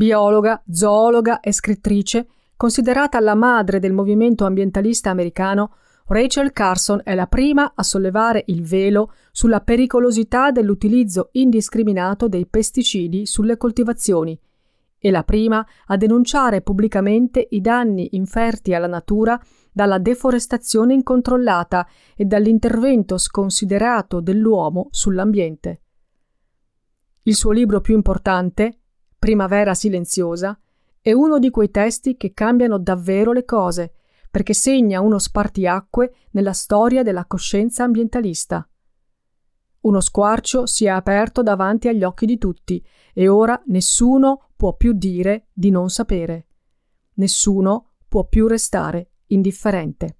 Biologa, zoologa e scrittrice, considerata la madre del movimento ambientalista americano, Rachel Carson è la prima a sollevare il velo sulla pericolosità dell'utilizzo indiscriminato dei pesticidi sulle coltivazioni e la prima a denunciare pubblicamente i danni inferti alla natura dalla deforestazione incontrollata e dall'intervento sconsiderato dell'uomo sull'ambiente. Il suo libro più importante, Primavera silenziosa, è uno di quei testi che cambiano davvero le cose, perché segna uno spartiacque nella storia della coscienza ambientalista. Uno squarcio si è aperto davanti agli occhi di tutti e ora nessuno può più dire di non sapere. Nessuno può più restare indifferente.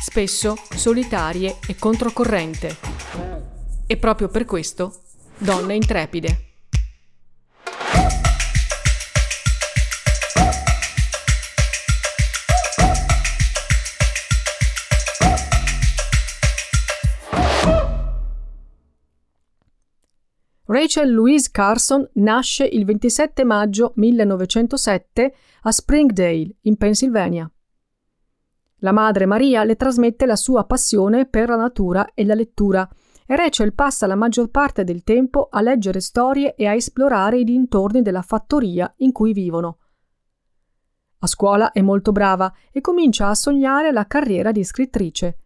spesso solitarie e controcorrente. E proprio per questo, donne intrepide. Rachel Louise Carson nasce il 27 maggio 1907 a Springdale, in Pennsylvania. La madre Maria le trasmette la sua passione per la natura e la lettura e Rachel passa la maggior parte del tempo a leggere storie e a esplorare i dintorni della fattoria in cui vivono. A scuola è molto brava e comincia a sognare la carriera di scrittrice.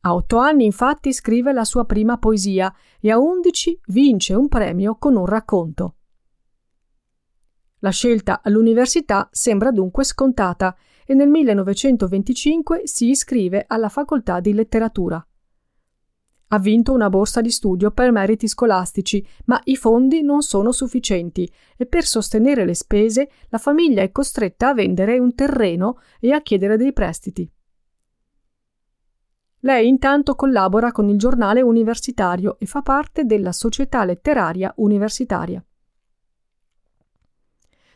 A otto anni infatti scrive la sua prima poesia e a undici vince un premio con un racconto. La scelta all'università sembra dunque scontata e nel 1925 si iscrive alla facoltà di letteratura. Ha vinto una borsa di studio per meriti scolastici, ma i fondi non sono sufficienti e per sostenere le spese la famiglia è costretta a vendere un terreno e a chiedere dei prestiti. Lei intanto collabora con il giornale universitario e fa parte della Società Letteraria Universitaria.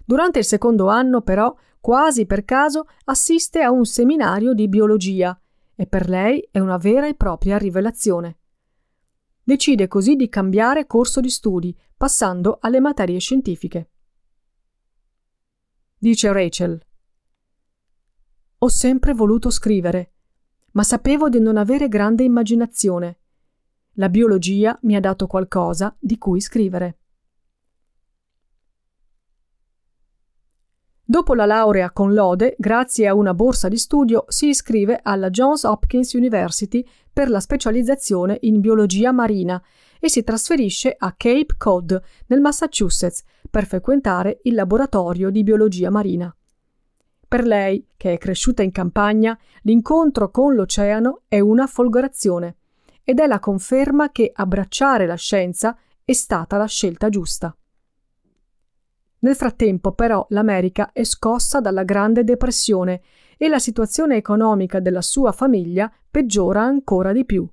Durante il secondo anno, però, quasi per caso, assiste a un seminario di biologia e per lei è una vera e propria rivelazione. Decide così di cambiare corso di studi, passando alle materie scientifiche. Dice Rachel. Ho sempre voluto scrivere, ma sapevo di non avere grande immaginazione. La biologia mi ha dato qualcosa di cui scrivere. Dopo la laurea con lode, grazie a una borsa di studio, si iscrive alla Johns Hopkins University per la specializzazione in biologia marina e si trasferisce a Cape Cod, nel Massachusetts, per frequentare il laboratorio di biologia marina. Per lei, che è cresciuta in campagna, l'incontro con l'oceano è una folgorazione ed è la conferma che abbracciare la scienza è stata la scelta giusta. Nel frattempo, però, l'America è scossa dalla Grande Depressione e la situazione economica della sua famiglia peggiora ancora di più.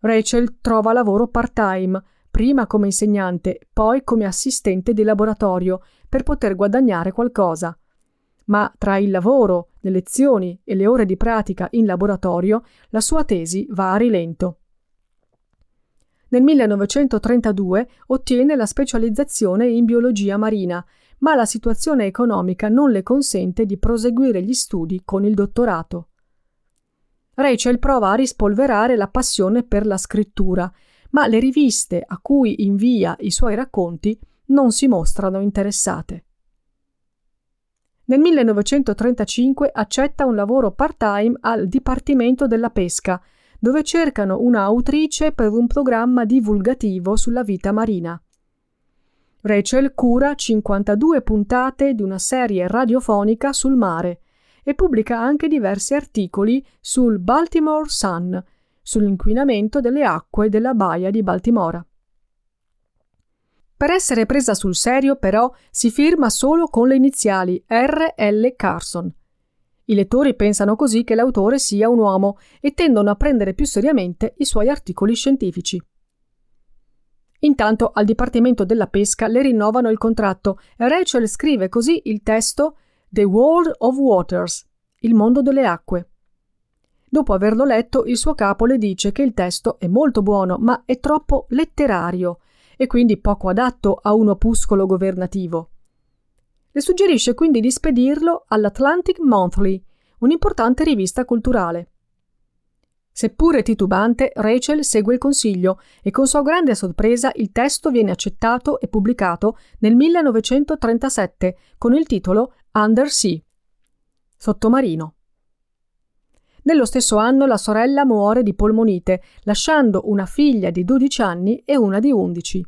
Rachel trova lavoro part-time, prima come insegnante, poi come assistente di laboratorio, per poter guadagnare qualcosa. Ma tra il lavoro, le lezioni e le ore di pratica in laboratorio, la sua tesi va a rilento. Nel 1932 ottiene la specializzazione in biologia marina, ma la situazione economica non le consente di proseguire gli studi con il dottorato. Rachel prova a rispolverare la passione per la scrittura, ma le riviste a cui invia i suoi racconti non si mostrano interessate. Nel 1935 accetta un lavoro part-time al Dipartimento della Pesca, dove cercano un'autrice per un programma divulgativo sulla vita marina. Rachel cura 52 puntate di una serie radiofonica sul mare e pubblica anche diversi articoli sul Baltimore Sun, sull'inquinamento delle acque della baia di Baltimora. Per essere presa sul serio, però, si firma solo con le iniziali R. L. Carson. I lettori pensano così che l'autore sia un uomo e tendono a prendere più seriamente i suoi articoli scientifici. Intanto al Dipartimento della Pesca le rinnovano il contratto e Rachel scrive così il testo The World of Waters, il mondo delle acque. Dopo averlo letto, il suo capo le dice che il testo è molto buono, ma è troppo letterario e quindi poco adatto a un opuscolo governativo. Le suggerisce quindi di spedirlo all'Atlantic Monthly, un'importante rivista culturale. Seppure titubante, Rachel segue il consiglio e con sua grande sorpresa il testo viene accettato e pubblicato nel 1937 con il titolo Under Sea. Sottomarino. Nello stesso anno la sorella muore di polmonite, lasciando una figlia di 12 anni e una di 11.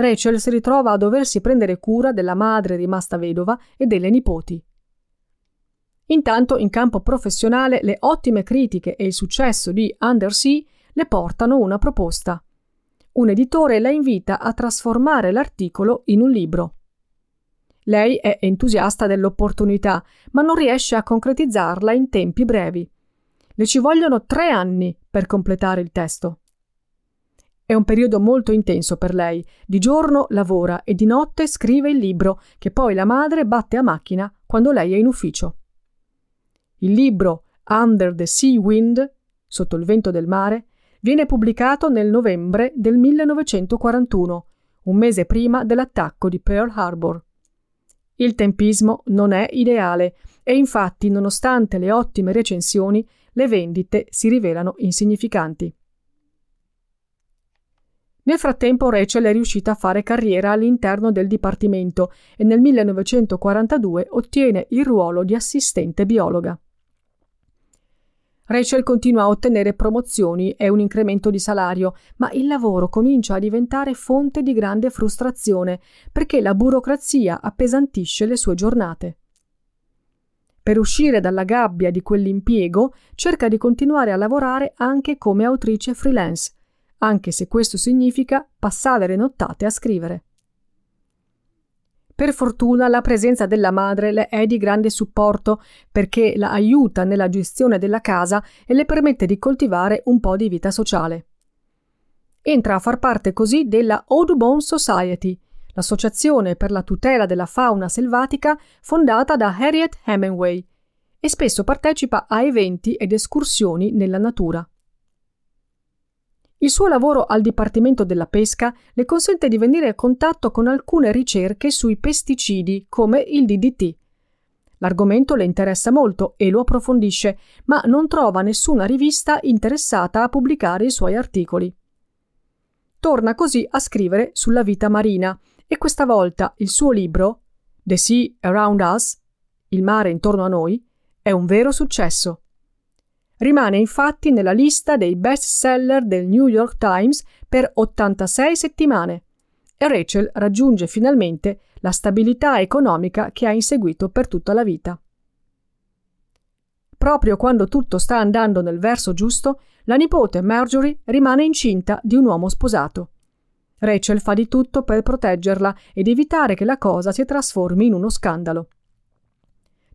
Rachel si ritrova a doversi prendere cura della madre rimasta vedova e delle nipoti. Intanto, in campo professionale, le ottime critiche e il successo di Undersea le portano una proposta. Un editore la invita a trasformare l'articolo in un libro. Lei è entusiasta dell'opportunità, ma non riesce a concretizzarla in tempi brevi. Le ci vogliono tre anni per completare il testo. È un periodo molto intenso per lei. Di giorno lavora e di notte scrive il libro, che poi la madre batte a macchina quando lei è in ufficio. Il libro Under the Sea Wind, sotto il vento del mare, viene pubblicato nel novembre del 1941, un mese prima dell'attacco di Pearl Harbor. Il tempismo non è ideale e infatti, nonostante le ottime recensioni, le vendite si rivelano insignificanti. Nel frattempo Rachel è riuscita a fare carriera all'interno del dipartimento e nel 1942 ottiene il ruolo di assistente biologa. Rachel continua a ottenere promozioni e un incremento di salario, ma il lavoro comincia a diventare fonte di grande frustrazione perché la burocrazia appesantisce le sue giornate. Per uscire dalla gabbia di quell'impiego, cerca di continuare a lavorare anche come autrice freelance, anche se questo significa passare le nottate a scrivere. Per fortuna la presenza della madre le è di grande supporto perché la aiuta nella gestione della casa e le permette di coltivare un po' di vita sociale. Entra a far parte così della Audubon Society, l'associazione per la tutela della fauna selvatica fondata da Harriet Hemingway, e spesso partecipa a eventi ed escursioni nella natura. Il suo lavoro al Dipartimento della Pesca le consente di venire a contatto con alcune ricerche sui pesticidi come il DDT. L'argomento le interessa molto e lo approfondisce, ma non trova nessuna rivista interessata a pubblicare i suoi articoli. Torna così a scrivere sulla vita marina e questa volta il suo libro The Sea Around Us, Il mare intorno a noi, è un vero successo. Rimane infatti nella lista dei best seller del New York Times per 86 settimane e Rachel raggiunge finalmente la stabilità economica che ha inseguito per tutta la vita. Proprio quando tutto sta andando nel verso giusto, la nipote Marjorie rimane incinta di un uomo sposato. Rachel fa di tutto per proteggerla ed evitare che la cosa si trasformi in uno scandalo.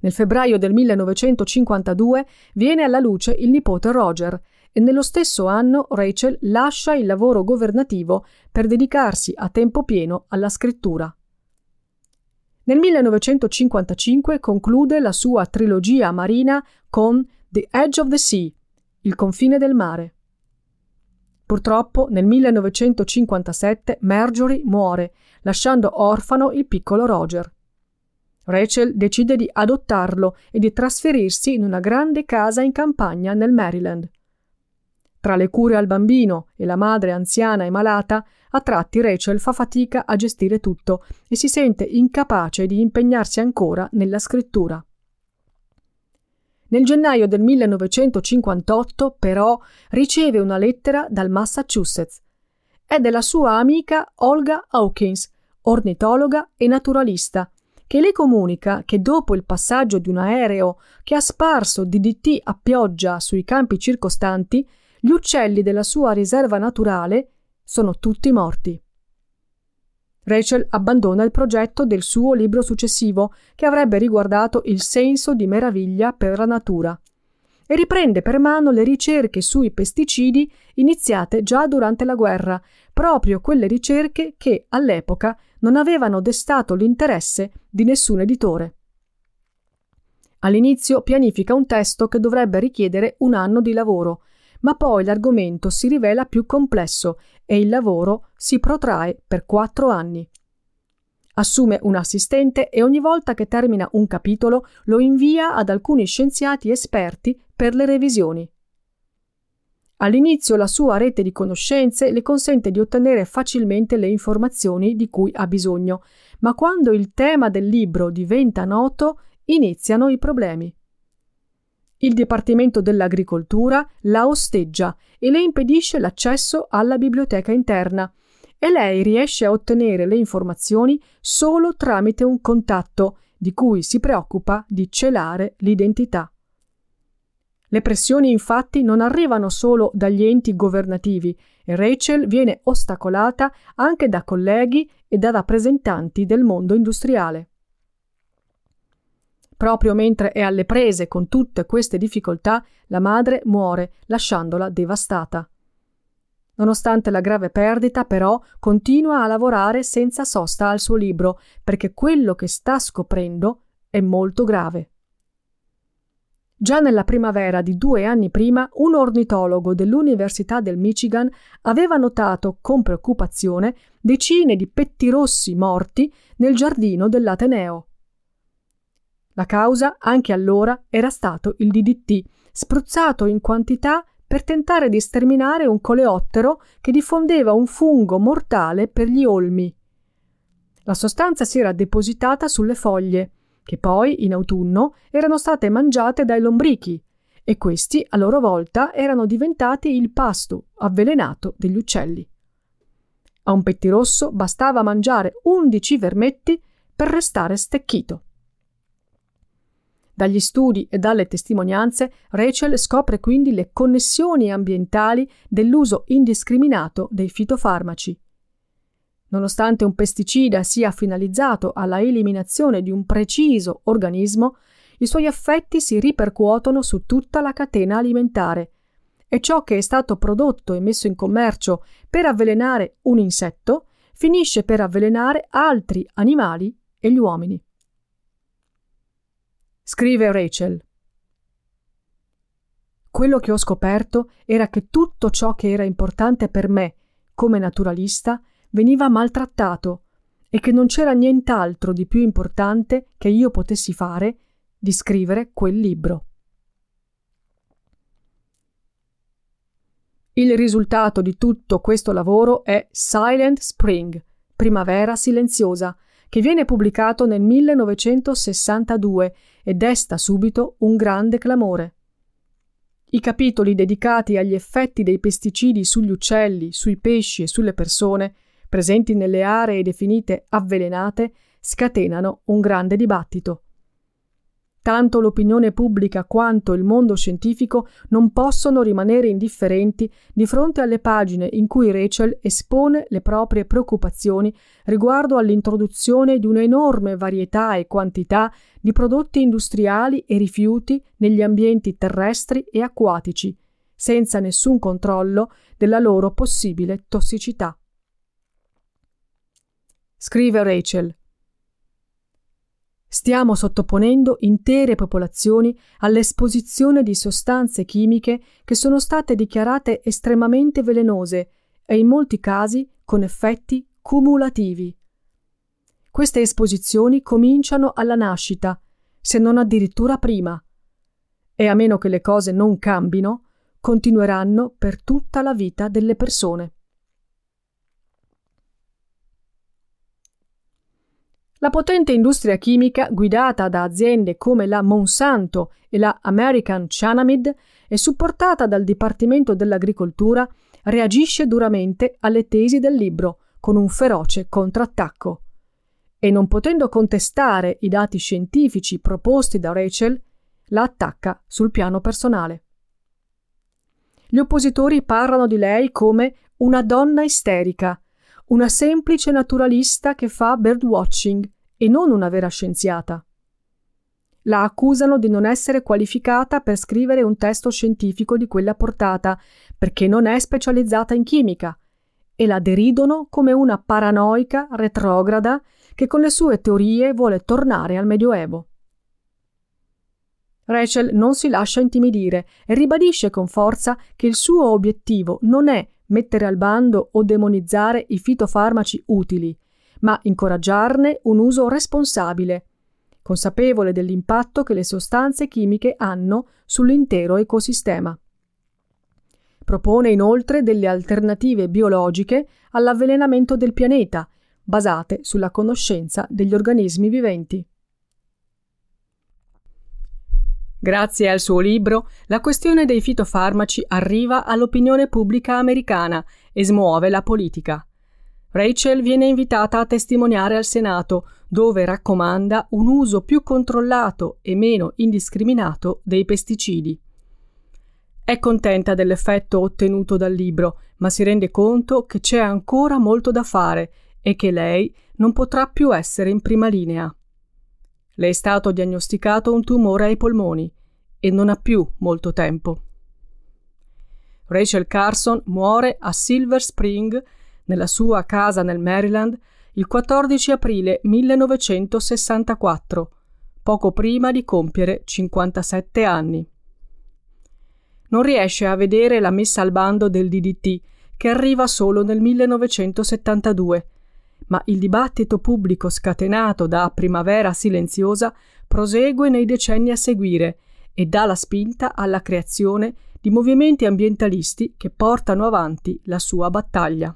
Nel febbraio del 1952 viene alla luce il nipote Roger e nello stesso anno Rachel lascia il lavoro governativo per dedicarsi a tempo pieno alla scrittura. Nel 1955 conclude la sua trilogia marina con The Edge of the Sea, Il confine del mare. Purtroppo nel 1957 Marjorie muore, lasciando orfano il piccolo Roger. Rachel decide di adottarlo e di trasferirsi in una grande casa in campagna nel Maryland. Tra le cure al bambino e la madre anziana e malata, a tratti Rachel fa fatica a gestire tutto e si sente incapace di impegnarsi ancora nella scrittura. Nel gennaio del 1958, però, riceve una lettera dal Massachusetts. È della sua amica Olga Hawkins, ornitologa e naturalista, che le comunica che dopo il passaggio di un aereo che ha sparso DDT a pioggia sui campi circostanti, gli uccelli della sua riserva naturale sono tutti morti. Rachel abbandona il progetto del suo libro successivo, che avrebbe riguardato il senso di meraviglia per la natura, e riprende per mano le ricerche sui pesticidi iniziate già durante la guerra, proprio quelle ricerche che all'epoca non avevano destato l'interesse di nessun editore. All'inizio pianifica un testo che dovrebbe richiedere un anno di lavoro, ma poi l'argomento si rivela più complesso e il lavoro si protrae per quattro anni. Assume un assistente e ogni volta che termina un capitolo lo invia ad alcuni scienziati esperti per le revisioni. All'inizio la sua rete di conoscenze le consente di ottenere facilmente le informazioni di cui ha bisogno, ma quando il tema del libro diventa noto iniziano i problemi. Il Dipartimento dell'Agricoltura la osteggia e le impedisce l'accesso alla biblioteca interna e lei riesce a ottenere le informazioni solo tramite un contatto di cui si preoccupa di celare l'identità. Le pressioni infatti non arrivano solo dagli enti governativi e Rachel viene ostacolata anche da colleghi e da rappresentanti del mondo industriale. Proprio mentre è alle prese con tutte queste difficoltà, la madre muore, lasciandola devastata. Nonostante la grave perdita, però, continua a lavorare senza sosta al suo libro, perché quello che sta scoprendo è molto grave. Già nella primavera di due anni prima, un ornitologo dell'Università del Michigan aveva notato con preoccupazione decine di pettirossi morti nel giardino dell'Ateneo. La causa, anche allora, era stato il DDT, spruzzato in quantità per tentare di sterminare un coleottero che diffondeva un fungo mortale per gli olmi. La sostanza si era depositata sulle foglie, che poi, in autunno, erano state mangiate dai lombrichi, e questi, a loro volta, erano diventati il pasto avvelenato degli uccelli. A un pettirosso bastava mangiare undici vermetti per restare stecchito. Dagli studi e dalle testimonianze, Rachel scopre quindi le connessioni ambientali dell'uso indiscriminato dei fitofarmaci. Nonostante un pesticida sia finalizzato alla eliminazione di un preciso organismo, i suoi effetti si ripercuotono su tutta la catena alimentare e ciò che è stato prodotto e messo in commercio per avvelenare un insetto finisce per avvelenare altri animali e gli uomini. Scrive Rachel. Quello che ho scoperto era che tutto ciò che era importante per me come naturalista veniva maltrattato e che non c'era nient'altro di più importante che io potessi fare di scrivere quel libro. Il risultato di tutto questo lavoro è Silent Spring, Primavera silenziosa, che viene pubblicato nel 1962 e desta subito un grande clamore. I capitoli dedicati agli effetti dei pesticidi sugli uccelli, sui pesci e sulle persone, presenti nelle aree definite avvelenate, scatenano un grande dibattito. Tanto l'opinione pubblica quanto il mondo scientifico non possono rimanere indifferenti di fronte alle pagine in cui Rachel espone le proprie preoccupazioni riguardo all'introduzione di un'enorme varietà e quantità di prodotti industriali e rifiuti negli ambienti terrestri e acquatici, senza nessun controllo della loro possibile tossicità. Scrive Rachel Stiamo sottoponendo intere popolazioni all'esposizione di sostanze chimiche che sono state dichiarate estremamente velenose e in molti casi con effetti cumulativi. Queste esposizioni cominciano alla nascita, se non addirittura prima, e a meno che le cose non cambino, continueranno per tutta la vita delle persone. La potente industria chimica, guidata da aziende come la Monsanto e la American Chanamid e supportata dal Dipartimento dell'Agricoltura, reagisce duramente alle tesi del libro con un feroce contrattacco. E non potendo contestare i dati scientifici proposti da Rachel, la attacca sul piano personale. Gli oppositori parlano di lei come una donna isterica, una semplice naturalista che fa birdwatching e non una vera scienziata. La accusano di non essere qualificata per scrivere un testo scientifico di quella portata, perché non è specializzata in chimica, e la deridono come una paranoica retrograda che con le sue teorie vuole tornare al Medioevo. Rachel non si lascia intimidire e ribadisce con forza che il suo obiettivo non è mettere al bando o demonizzare i fitofarmaci utili, ma incoraggiarne un uso responsabile, consapevole dell'impatto che le sostanze chimiche hanno sull'intero ecosistema. Propone inoltre delle alternative biologiche all'avvelenamento del pianeta, basate sulla conoscenza degli organismi viventi. Grazie al suo libro, la questione dei fitofarmaci arriva all'opinione pubblica americana e smuove la politica. Rachel viene invitata a testimoniare al Senato, dove raccomanda un uso più controllato e meno indiscriminato dei pesticidi. È contenta dell'effetto ottenuto dal libro, ma si rende conto che c'è ancora molto da fare e che lei non potrà più essere in prima linea. Le è stato diagnosticato un tumore ai polmoni e non ha più molto tempo. Rachel Carson muore a Silver Spring, nella sua casa nel Maryland, il 14 aprile 1964, poco prima di compiere 57 anni. Non riesce a vedere la messa al bando del DDT, che arriva solo nel 1972, ma il dibattito pubblico scatenato da Primavera Silenziosa prosegue nei decenni a seguire e dà la spinta alla creazione di movimenti ambientalisti che portano avanti la sua battaglia.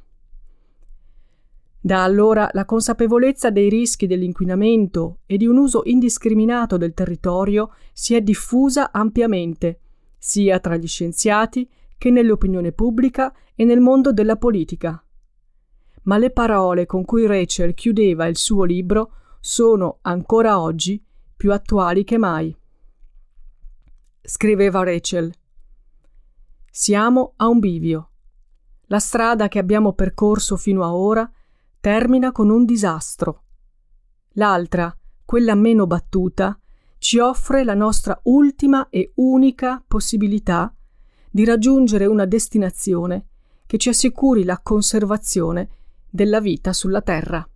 Da allora la consapevolezza dei rischi dell'inquinamento e di un uso indiscriminato del territorio si è diffusa ampiamente, sia tra gli scienziati che nell'opinione pubblica e nel mondo della politica ma le parole con cui Rachel chiudeva il suo libro sono ancora oggi più attuali che mai. Scriveva Rachel. Siamo a un bivio. La strada che abbiamo percorso fino a ora termina con un disastro. L'altra, quella meno battuta, ci offre la nostra ultima e unica possibilità di raggiungere una destinazione che ci assicuri la conservazione della vita sulla Terra.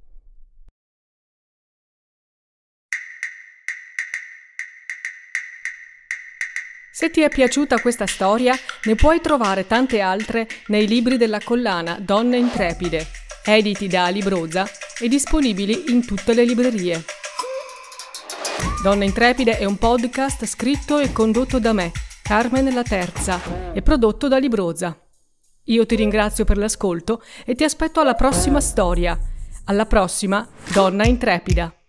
Se ti è piaciuta questa storia, ne puoi trovare tante altre nei libri della collana Donne Intrepide, editi da Libroza e disponibili in tutte le librerie. Donne Intrepide è un podcast scritto e condotto da me, Carmen La Terza, e prodotto da Libroza. Io ti ringrazio per l'ascolto e ti aspetto alla prossima storia. Alla prossima, donna intrepida.